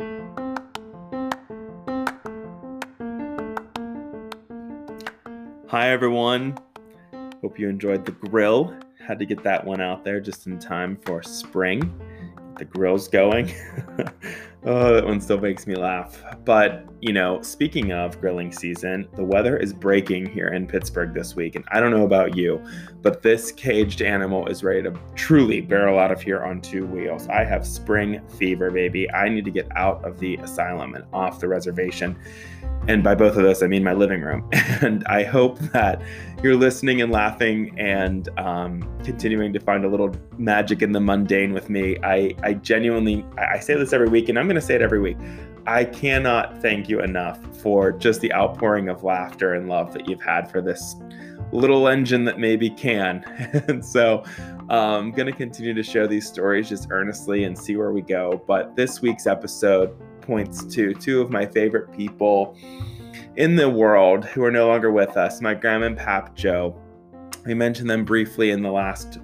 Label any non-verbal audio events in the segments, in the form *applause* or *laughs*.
Hi, everyone. Hope you enjoyed the grill. Had to get that one out there just in time for spring. The grill's going. *laughs* oh, that one still makes me laugh. But, you know, speaking of grilling season, the weather is breaking here in Pittsburgh this week. And I don't know about you, but this caged animal is ready to truly barrel out of here on two wheels. I have spring fever, baby. I need to get out of the asylum and off the reservation. And by both of those, I mean my living room. *laughs* And I hope that you're listening and laughing and um, continuing to find a little magic in the mundane with me. I, I genuinely, I say this every week, and I'm going to say it every week. I cannot thank you enough for just the outpouring of laughter and love that you've had for this little engine that maybe can. *laughs* and so I'm um, going to continue to share these stories just earnestly and see where we go. But this week's episode points to two of my favorite people in the world who are no longer with us my grandma and pap joe we mentioned them briefly in the last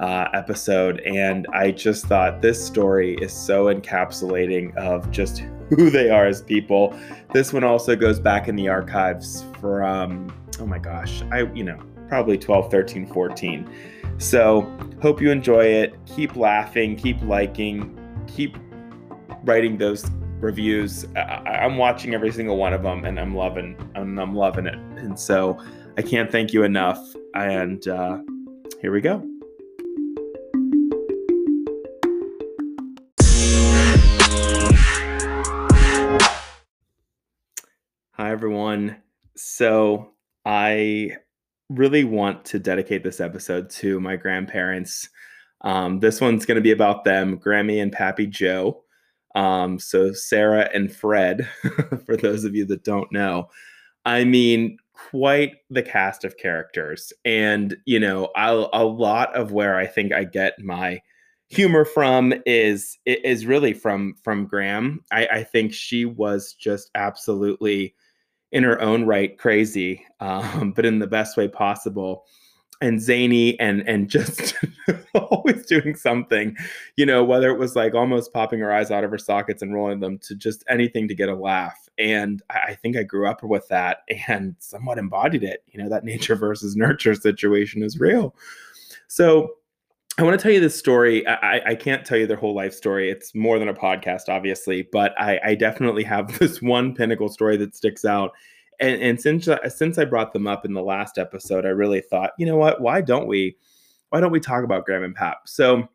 uh, episode and i just thought this story is so encapsulating of just *laughs* who they are as people this one also goes back in the archives from oh my gosh i you know probably 12 13 14 so hope you enjoy it keep laughing keep liking keep writing those reviews. I, am watching every single one of them, and I'm loving, and I'm loving it. And so, I can't thank you enough. And uh, here we go. Everyone. So, I really want to dedicate this episode to my grandparents. Um, this one's going to be about them, Grammy and Pappy Joe. Um, so Sarah and Fred, *laughs* for those of you that don't know, I mean, quite the cast of characters, and you know, a lot of where I think I get my humor from is is really from from Gram. I, I think she was just absolutely in her own right crazy, um, but in the best way possible. And zany and and just *laughs* always doing something you know whether it was like almost popping her eyes out of her sockets and rolling them to just anything to get a laugh. And i think i grew up with that and somewhat embodied it you know that nature versus nurture situation is real. So I want to tell you this story. I, I can't tell you their whole life story. It's more than a podcast, obviously, but I, I definitely have *laughs* this one pinnacle story that sticks out and, and since since I brought them up in the last episode, I really thought, you know what? Why don't we? Why don't we talk about Gram and Pap? So,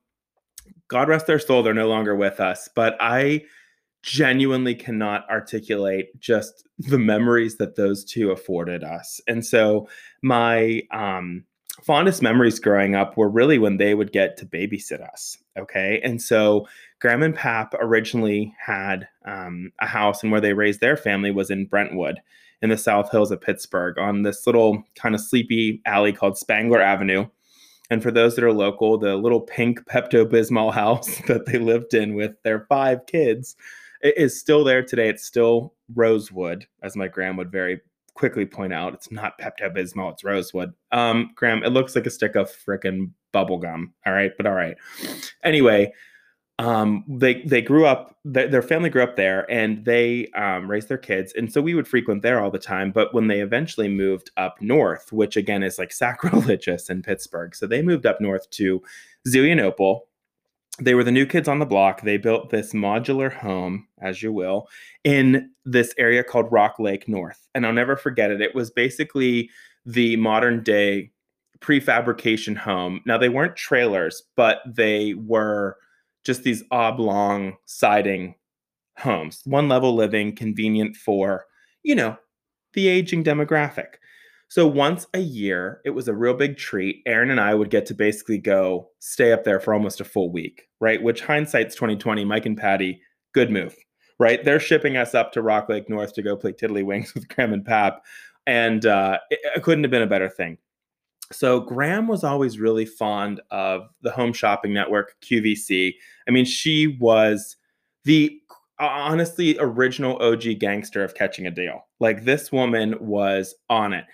God rest their soul, they're no longer with us. But I genuinely cannot articulate just the memories that those two afforded us. And so, my um, fondest memories growing up were really when they would get to babysit us. Okay. And so Gram and Pap originally had um, a house, and where they raised their family was in Brentwood in the South Hills of Pittsburgh on this little kind of sleepy alley called Spangler Avenue. And for those that are local, the little pink Pepto Bismol house *laughs* that they lived in with their five kids is still there today. It's still Rosewood, as my grandma would very quickly point out. It's not Pepto Bismol, it's Rosewood. Um, Gram, it looks like a stick of frickin' bubble gum. All right, but all right. Anyway, um, they they grew up th- their family grew up there and they um, raised their kids and so we would frequent there all the time but when they eventually moved up north which again is like *laughs* sacrilegious in pittsburgh so they moved up north to zelienople they were the new kids on the block. They built this modular home as you will in this area called rock lake north. And i'll never forget it. It was basically the modern day prefabrication home. Now they weren't trailers but they were just these oblong siding homes, one level living, convenient for, you know, the aging demographic. So once a year, it was a real big treat. Aaron and I would get to basically go stay up there for almost a full week, right? Which hindsight's 2020, Mike and Patty, good move, right? They're shipping us up to Rock Lake North to go play Tiddlywinks *laughs* with Gram and Pap. And uh, it, it couldn't have been a better thing so Gram was always really fond of the home shopping network QVC. I mean, she was the honestly original OG gangster of catching a deal. Like this woman was on it.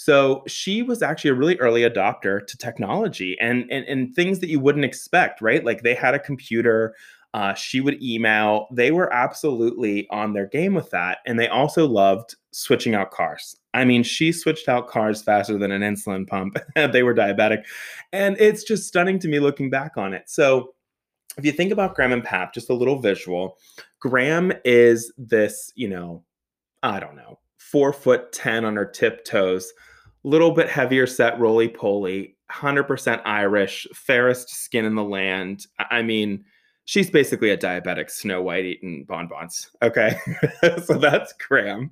So she was actually a really early adopter to technology and and, and things that you wouldn't expect, right? Like they had a computer. Uh, she would email. They were absolutely on their game with that. And they also loved switching out cars. I mean, she switched out cars faster than an insulin pump. *laughs* they were diabetic. And it's just stunning to me looking back on it. So, if you think about Gram and Pap, just a little visual, Gram is this, you know, I don't know, four foot 10 on her tiptoes, little bit heavier set, roly poly, 100% Irish, fairest skin in the land. I mean, she's basically a diabetic Snow White eating bonbons. Okay. *laughs* so that's Gram.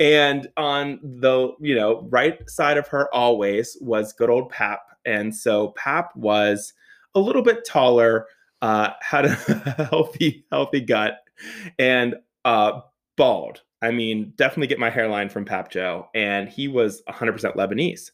And on the, you know, right side of her always was good old Pap. And so Pap was a little bit taller, uh, had a *laughs* healthy, healthy gut, and uh, bald. I mean, definitely get my hairline from Pap Joe. And he was 100% Lebanese.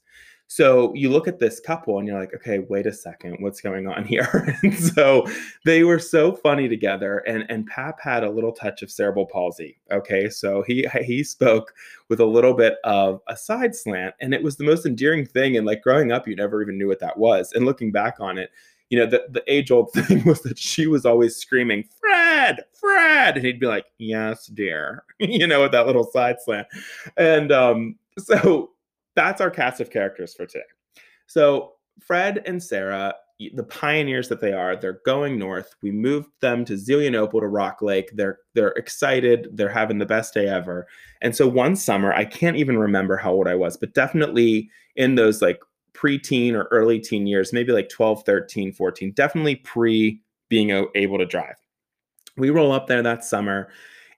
So you look at this couple and you're like, okay, wait a second, what's going on *laughs* here? and so they were so funny together. And and Pap had a little touch of cerebral palsy. Okay, so he he spoke with a little bit of a side slant, and it was the most endearing thing. And like growing up, you never even knew what that was. And looking back on it, you know, the, the age old *laughs* thing was that she was always screaming, Fred. Fred. And he'd be like, Yes, dear, *laughs* you know, with that little side slant. And um, so that's our cast of characters for today. So Fred and Sarah, the pioneers that they are, they're going north. We moved them to Zelienople to Rock Lake. They're they're excited. They're having the best day ever. And so one summer, I can't even remember how old I was, but definitely in those like preteen or early teen years, maybe like 12, 13, 14, definitely pre being able to drive. We roll up there that summer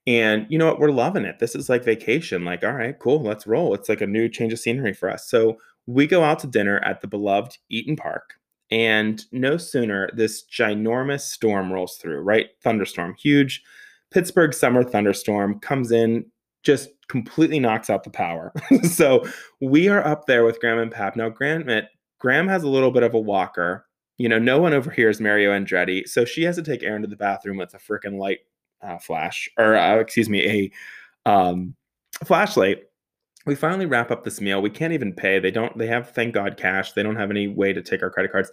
and you know what? We're loving it. This is like vacation. Like, all right, cool, let's roll. It's like a new change of scenery for us. So we go out to dinner at the beloved Eat'n Park. And no sooner this ginormous storm rolls through, right? Thunderstorm, huge Pittsburgh summer thunderstorm comes in, just completely knocks out the power. *laughs* so we are up there with Gram and Pap. Now, Gram, Gram has a little bit of a walker. You know, no one overhears Mario Andretti. So she has to take Aaron to the bathroom with a freaking light uh, flash, or uh, excuse me, a um, flashlight. We finally wrap up this meal. We can't even pay. They don't. They have, thank God, cash. They don't have any way to take our credit cards.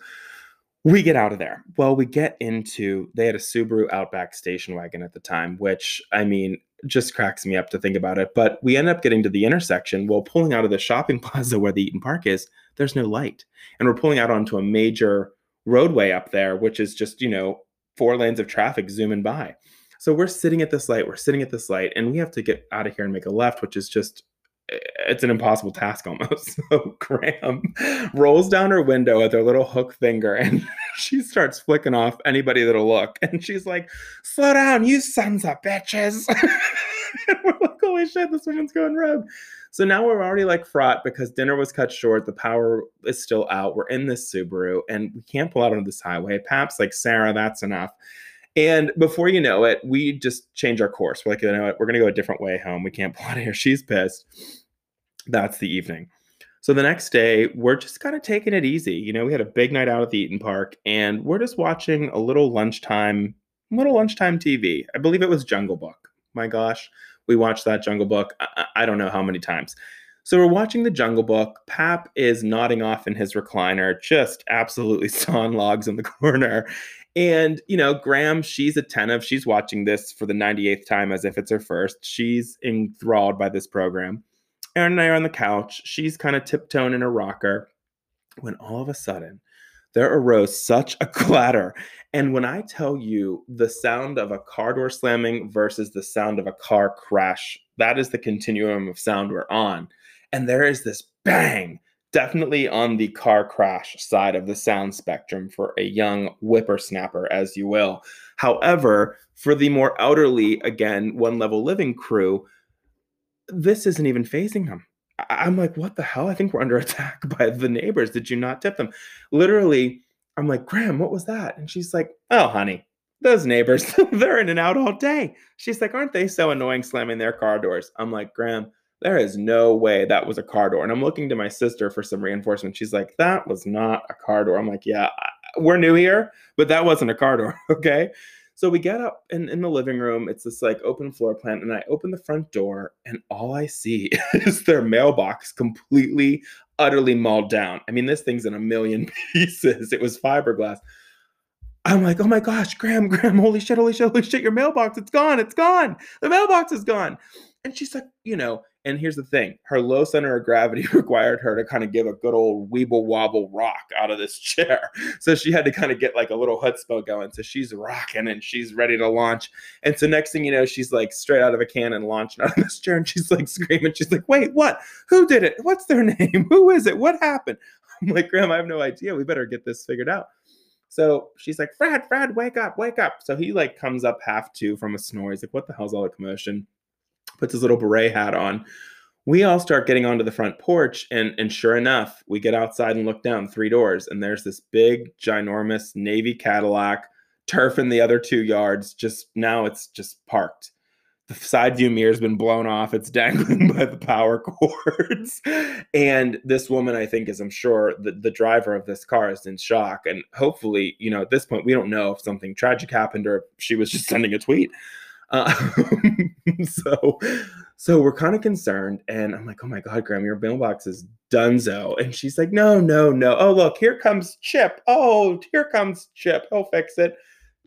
We get out of there. Well, we get into. They had a Subaru Outback station wagon at the time, which I mean, just cracks me up to think about it. But we end up getting to the intersection. Well, pulling out of the shopping *laughs* plaza where the Eat'n Park is, there's no light, and we're pulling out onto a major roadway up there, which is just you know four lanes of traffic zooming by. So we're sitting at this light, we're sitting at this light, and we have to get out of here and make a left, which is just eh, it's an impossible task almost. *laughs* So Gram *laughs* rolls down her window with her little hook finger and *laughs* she starts flicking off anybody that'll look. And she's like, slow down, you sons of bitches. and we're like, holy shit, this woman's going rogue. So now we're already like fraught because dinner was cut short. The power is still out. We're in this Subaru and we can't pull out onto this highway. Pap's like, Sarah, that's enough. And before you know it, we just change our course. We're like, you know what? We're going to go a different way home. We can't *laughs* pull out of here. She's pissed. That's the evening. So the next day, we're just kind of taking it easy. You know, we had a big night out at the Eat'n Park, and we're just watching a little lunchtime, little lunchtime TV. I believe it was Jungle Book. My gosh, we watched that Jungle Book. I, I don't know how many times. So we're watching the Jungle Book. Pap is nodding off in his recliner, just absolutely *laughs* sawing logs in the corner. And, you know, Gram, she's attentive. She's watching this for the 98th time as if it's her first. She's enthralled by this program. Aaron and I are on the couch. She's kind of tiptoeing in a rocker when all of a sudden there arose such a *laughs* clatter. And when I tell you the sound of a car door slamming versus the sound of a car crash, that is the continuum of sound we're on. And there is this bang definitely on the car crash side of the sound spectrum for a young whippersnapper, as you will. However, for the more outerly, again, one level living crew, this isn't even phasing them. I'm like, what the hell? I think we're under *laughs* attack by the neighbors. Did you not tip them? Literally, I'm like, Gram, what was that? And she's like, oh, honey, those neighbors, *laughs* they're in and out all day. She's like, aren't they so annoying slamming their car doors? I'm like, Gram, there is no way that was a car door. And I'm looking to my sister for some reinforcement. She's like, that was not a car door. I'm like, yeah, we're new here, but that wasn't a car door. *laughs* Okay. So we get up in, in the living room. It's this like open floor plan. And I open the front door and all I see *laughs* is their mailbox completely, utterly mauled down. I mean, this thing's in a million *laughs* pieces. It was fiberglass. I'm like, oh my gosh, Gram, Gram, holy shit, holy shit, holy shit, your mailbox, it's gone, it's gone. The mailbox is gone. And she's like, you know, and here's the thing her low center of gravity *laughs* required her to kind of give a good old weeble wobble rock out of this *laughs* chair. So she had to kind of get like a little chutzpah going. So she's rocking and she's ready to launch. And so next thing you know, she's like straight out of a cannon launching *laughs* out of this chair and she's like screaming. She's like, wait, what? Who did it? What's their name? Who is it? What happened? I'm like, Gram, I have no idea. We better get this figured out. So she's like, Fred, Fred, wake up, wake up. So he like comes up half two from a snore. He's like, what the hell's all the commotion? Puts his little beret hat on. We all start getting onto the front porch, and and sure enough, we get outside and look down three doors, and there's this big, ginormous navy Cadillac, turf in the other two yards. Just now, it's just parked. The side view mirror's been blown off. It's *laughs* dangling by the power cords. and this woman, I think, is I'm sure the, the driver of this car is in shock. And hopefully, you know, at this point, we don't know if something tragic happened or if she was just sending a tweet. Uh, *laughs* so, so we're kind of concerned, and I'm like, "Oh my god, Gram, your mailbox is donezo." And she's like, "No, no, no. Oh, look, here comes Chip. Oh, here comes Chip. He'll fix it."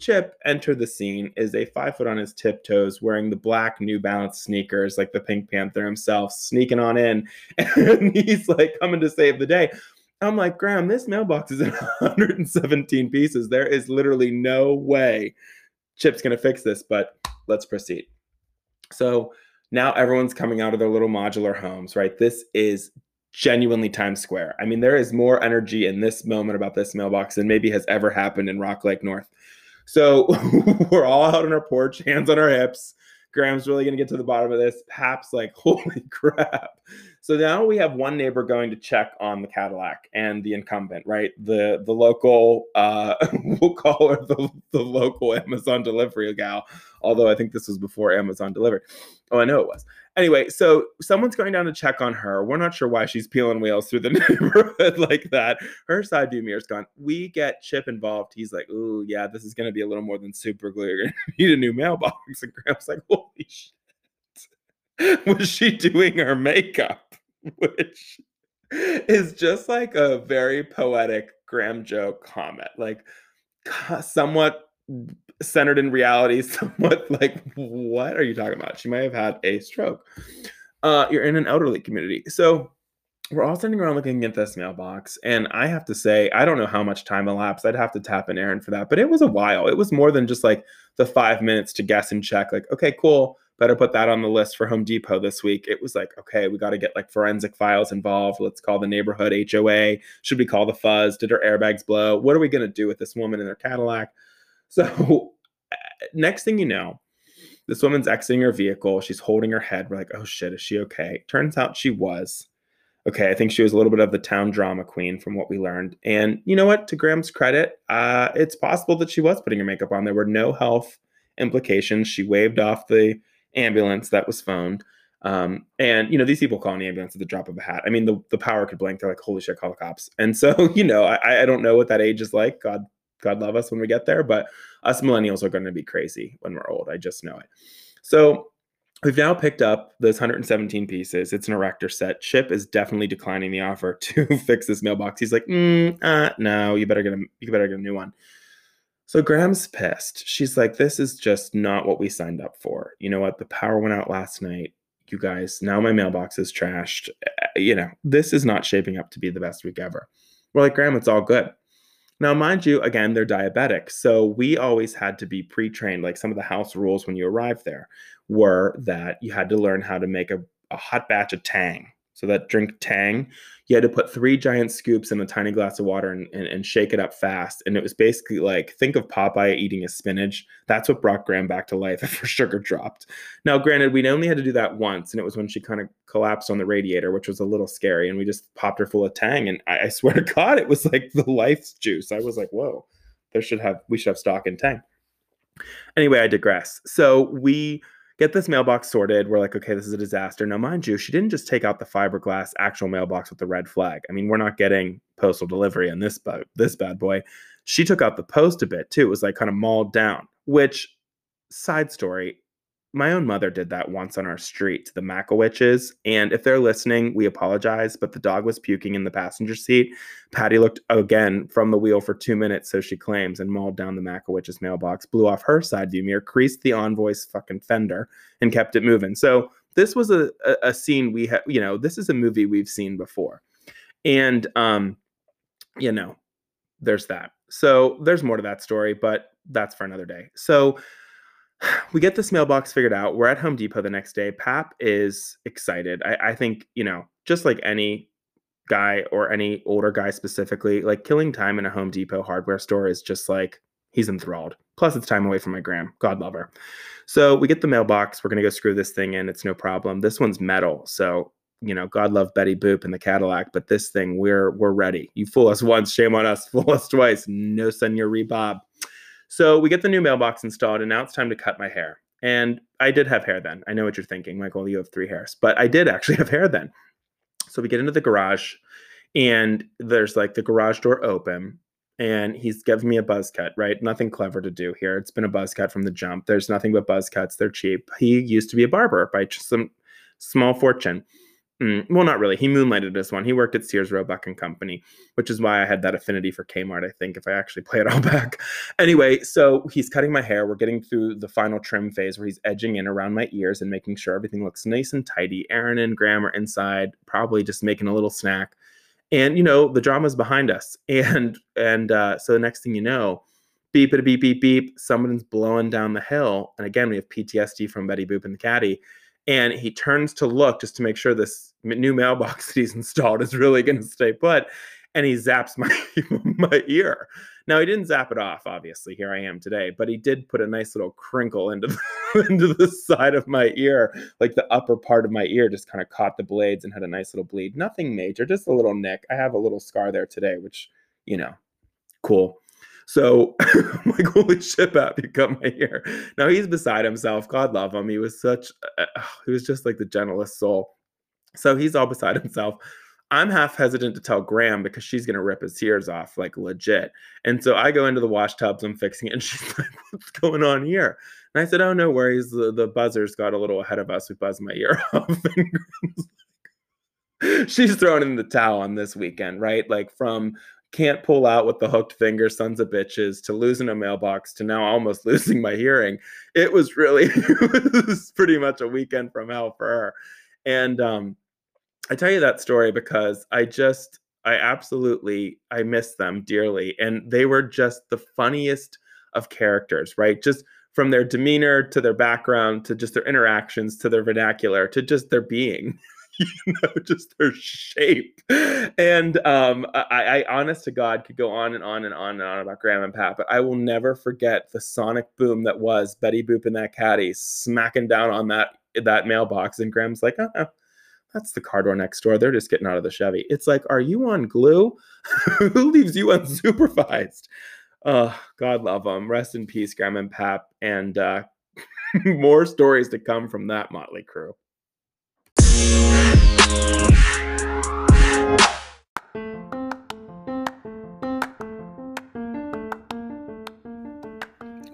Chip enter the scene is a five foot on his tiptoes, wearing the black New Balance sneakers, like the Pink Panther himself, sneaking on in, *laughs* and he's like coming to save the day. I'm like, Gram, this mailbox is in 117 pieces. There is literally no way Chip's gonna fix this, but let's proceed. So now everyone's coming out of their little modular homes, right? This is genuinely Times Square. I mean, there is more energy in this moment about this mailbox than maybe has ever happened in Rock Lake North. So *laughs* we're all out on our porch, hands on our hips. Gram's really going to get to the bottom of this. Pap's like, *laughs* holy crap. So now we have one neighbor going to check on the Cadillac and the incumbent, right? The the local, uh, *laughs* we'll call her the, the local Amazon delivery gal, although I think this was before Amazon delivered. Oh, I know it was. Anyway, so someone's going down to check on her. We're not sure why she's peeling wheels through the *laughs* neighborhood like that. Her side view mirror's gone. We get Chip involved. He's like, "Ooh, yeah, this is going to be a little more than super glue. You're going *laughs* to need a new mailbox." And Gram's like, "Holy shit!" *laughs* Was she doing her makeup? which is just like a very poetic Gram joke comment, like somewhat centered in reality, *laughs* somewhat like, what are you talking about? She might have had a stroke. Uh, you're in an elderly community. So we're all sitting around looking at this mailbox. And I have to say, I don't know how much time elapsed. I'd have to tap an errand for that, but it was a while. It was more than just like the five minutes to guess and check, like, okay, cool better put that on the list for Home Depot this week. It was like, okay, we got to get like forensic files involved. Let's call the neighborhood HOA. Should we call the fuzz? Did her airbags blow? What are we going to do with this woman in her Cadillac? So, *laughs* next thing you know, this woman's exiting her vehicle. She's holding her head. We're like, oh shit, is she okay? Turns out she was. Okay, I think she was a little bit of the town drama queen from what we learned. And you know what? To Gram's credit, uh, it's possible that she was putting her makeup on. There were no health implications. She waved off the ambulance that was phoned. Um, and you know, these people call an ambulance at the drop of a hat. I mean, the, the power could blink. They're like, holy shit, call the cops. And so, *laughs* you know, I, I don't know what that age is like. God, God love us when we get there, but us millennials are going to be crazy when we're old. I just know it. So we've now picked up those 117 pieces. It's an erector set. Chip is definitely declining the offer *laughs* to fix this mailbox. He's like, mm, uh, no, you better get a, you better get a new one. So Gram's pissed. She's like, this is just not what we signed up for. You know what? The power went out last night. You guys, now my mailbox is trashed. Eh, you know, this is not shaping up to be the best week ever. We're like, Gram, it's all good. Now, mind you, again, they're diabetic. So we always had to be pre trained. Like some of the house rules when you arrived there were that you had to learn how to make a, a hot batch of Tang. So that drink Tang, you had to put three giant scoops in a tiny glass of water and, and, and, shake it up fast. And it was basically like think of Popeye eating a spinach. That's what brought Gram back to life *laughs* after sugar dropped. Now, granted, we only had to do that once, and it was when she kind of collapsed on the radiator, which was a little scary. And we just popped her full of Tang. And I, I swear *laughs* to God, it was like the life's juice. I was like, whoa, there should have we should have stock in Tang. Anyway, I digress. So we get this mailbox sorted. We're like, okay, this is a disaster. Now, mind you, she didn't just take out the fiberglass actual mailbox with the red flag. I mean, we're not getting postal delivery on this this bad boy. She took out the post a bit too. It was like kind of mauled down. Which, side story, my own mother did that once on our street to the Makowitches. And if they're listening, we apologize, but the dog was puking in the passenger seat. Patty looked again from the wheel for two minutes, so she claims, and mauled down the Makowitches mailbox, blew off her side view mirror, creased the envoy's fucking fender, and kept it moving. So this was a, a, a scene we have, you know, this is a movie we've seen before. And, um, you know, there's that. So there's more to that story, but that's for another day. So, we get this mailbox figured out. We're at Home Depot the next day. Pap is excited. I, I, think, you know, just like any guy or any older guy specifically, like killing time in a Home Depot hardware store is just like he's enthralled. Plus, it's time away from my gram. God love her. So we get the mailbox. We're gonna go screw this thing in. It's no problem. This one's metal. So you know, God love Betty Boop and the Cadillac, but this thing, we're we're ready. You fool us once, shame on us. *laughs* Fool us twice. No, senor Rebob. So we get the new mailbox installed, and now it's time to cut my hair. And I did have hair then. I know what you're thinking, Michael. You have three hairs, but I did actually *laughs* have hair then. So we get into the garage, and there's like the garage door open, and he's giving me a buzz cut, right? Nothing clever to do here. It's been a buzz cut from the jump. There's nothing but buzz cuts. They're cheap. He used to be a barber by some small fortune. Mm, well, not really. He moonlighted this one. He worked at Sears Roebuck and Company, which is why I had that affinity for Kmart. I think if I actually *laughs* play it all back. Anyway, so he's cutting my hair. We're getting through the final trim phase where he's edging in around my ears and making sure everything looks nice and tidy. Aaron and Graham are inside, probably just making a little snack. And you know the drama's behind us. *laughs* And and uh, so the next thing you know, beep it beep beep beep. Someone's blowing down the hill. And again, we have PTSD from Betty Boop and the caddy and he turns to look just to make sure this new mailbox *laughs* that he's installed is really going to stay put and he zaps my *laughs* my ear. Now he didn't zap it off obviously here i am today but he did put a nice little crinkle into the, *laughs* into the side of my ear like the upper part of my ear just kind of caught the blades and had a nice little bleed. Nothing major just a little nick. I have a little scar there today which you know cool so I'm *laughs* like, holy shit, Pap, you cut my hair. Now he's beside himself. God love him. He was such, uh, he was just like the gentlest soul. So he's all beside himself. I'm half hesitant to tell Gram because she's gonna rip his ears off, like legit. And so I go into the wash tubs, I'm fixing it, and *laughs* she's like, "What's going on here?" And I said, "Oh, no worries. The, the buzzers got a little ahead of us. We buzzed my ear *laughs* off." she's thrown in the towel on this weekend, right? Like from can't pull out with the hooked finger, sons of bitches, to losing a mailbox, to now almost *laughs* losing my hearing. It was really, *laughs* it was pretty much a weekend from hell for her. And um, I tell you that story because I just, I absolutely, I miss them dearly. And they were just the funniest of characters, right? Just from their demeanor to their background to just their interactions to their vernacular to just their being. *laughs* *laughs* you know, just their shape. And um, I, I, honest to God, could go on and on and on and on about Gram and Pap, but I will never forget the sonic boom that was Betty Boop and that caddy smacking down on that that mailbox, and Gram's like, oh, that's the car door next door. They're just getting out of the Chevy. It's like, are you on glue? *laughs* Who leaves you unsupervised? Oh, God love them. Rest in peace, Gram and Pap. And uh, *laughs* more stories to come from that motley crew.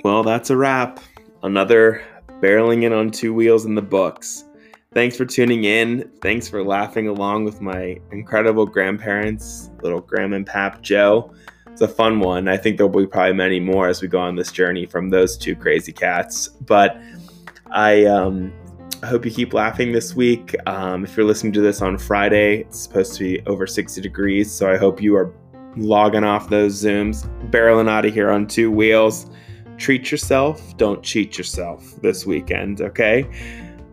Well, that's a wrap. Another barreling in on two wheels in the books. Thanks for tuning in. Thanks for laughing along with my incredible grandparents, little Gram and Pap Joe. It's a fun one. I think there'll be probably many more as we go on this journey from those two crazy cats. But I um, I hope you keep laughing this week. Um, if you're listening to this on Friday, it's supposed to be over 60 degrees. So I hope you are logging off those Zooms, barreling out of here on two wheels. Treat yourself. Don't cheat yourself this weekend, okay?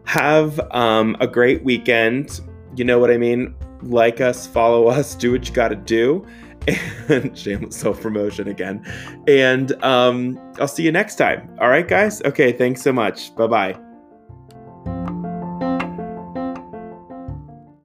Have um, a great weekend. You know what I mean? Like us, follow *laughs* us, do what you got to do. And *laughs* shameless self promotion again. And um, I'll see you next time. All right, guys? Okay, thanks so much. Bye bye.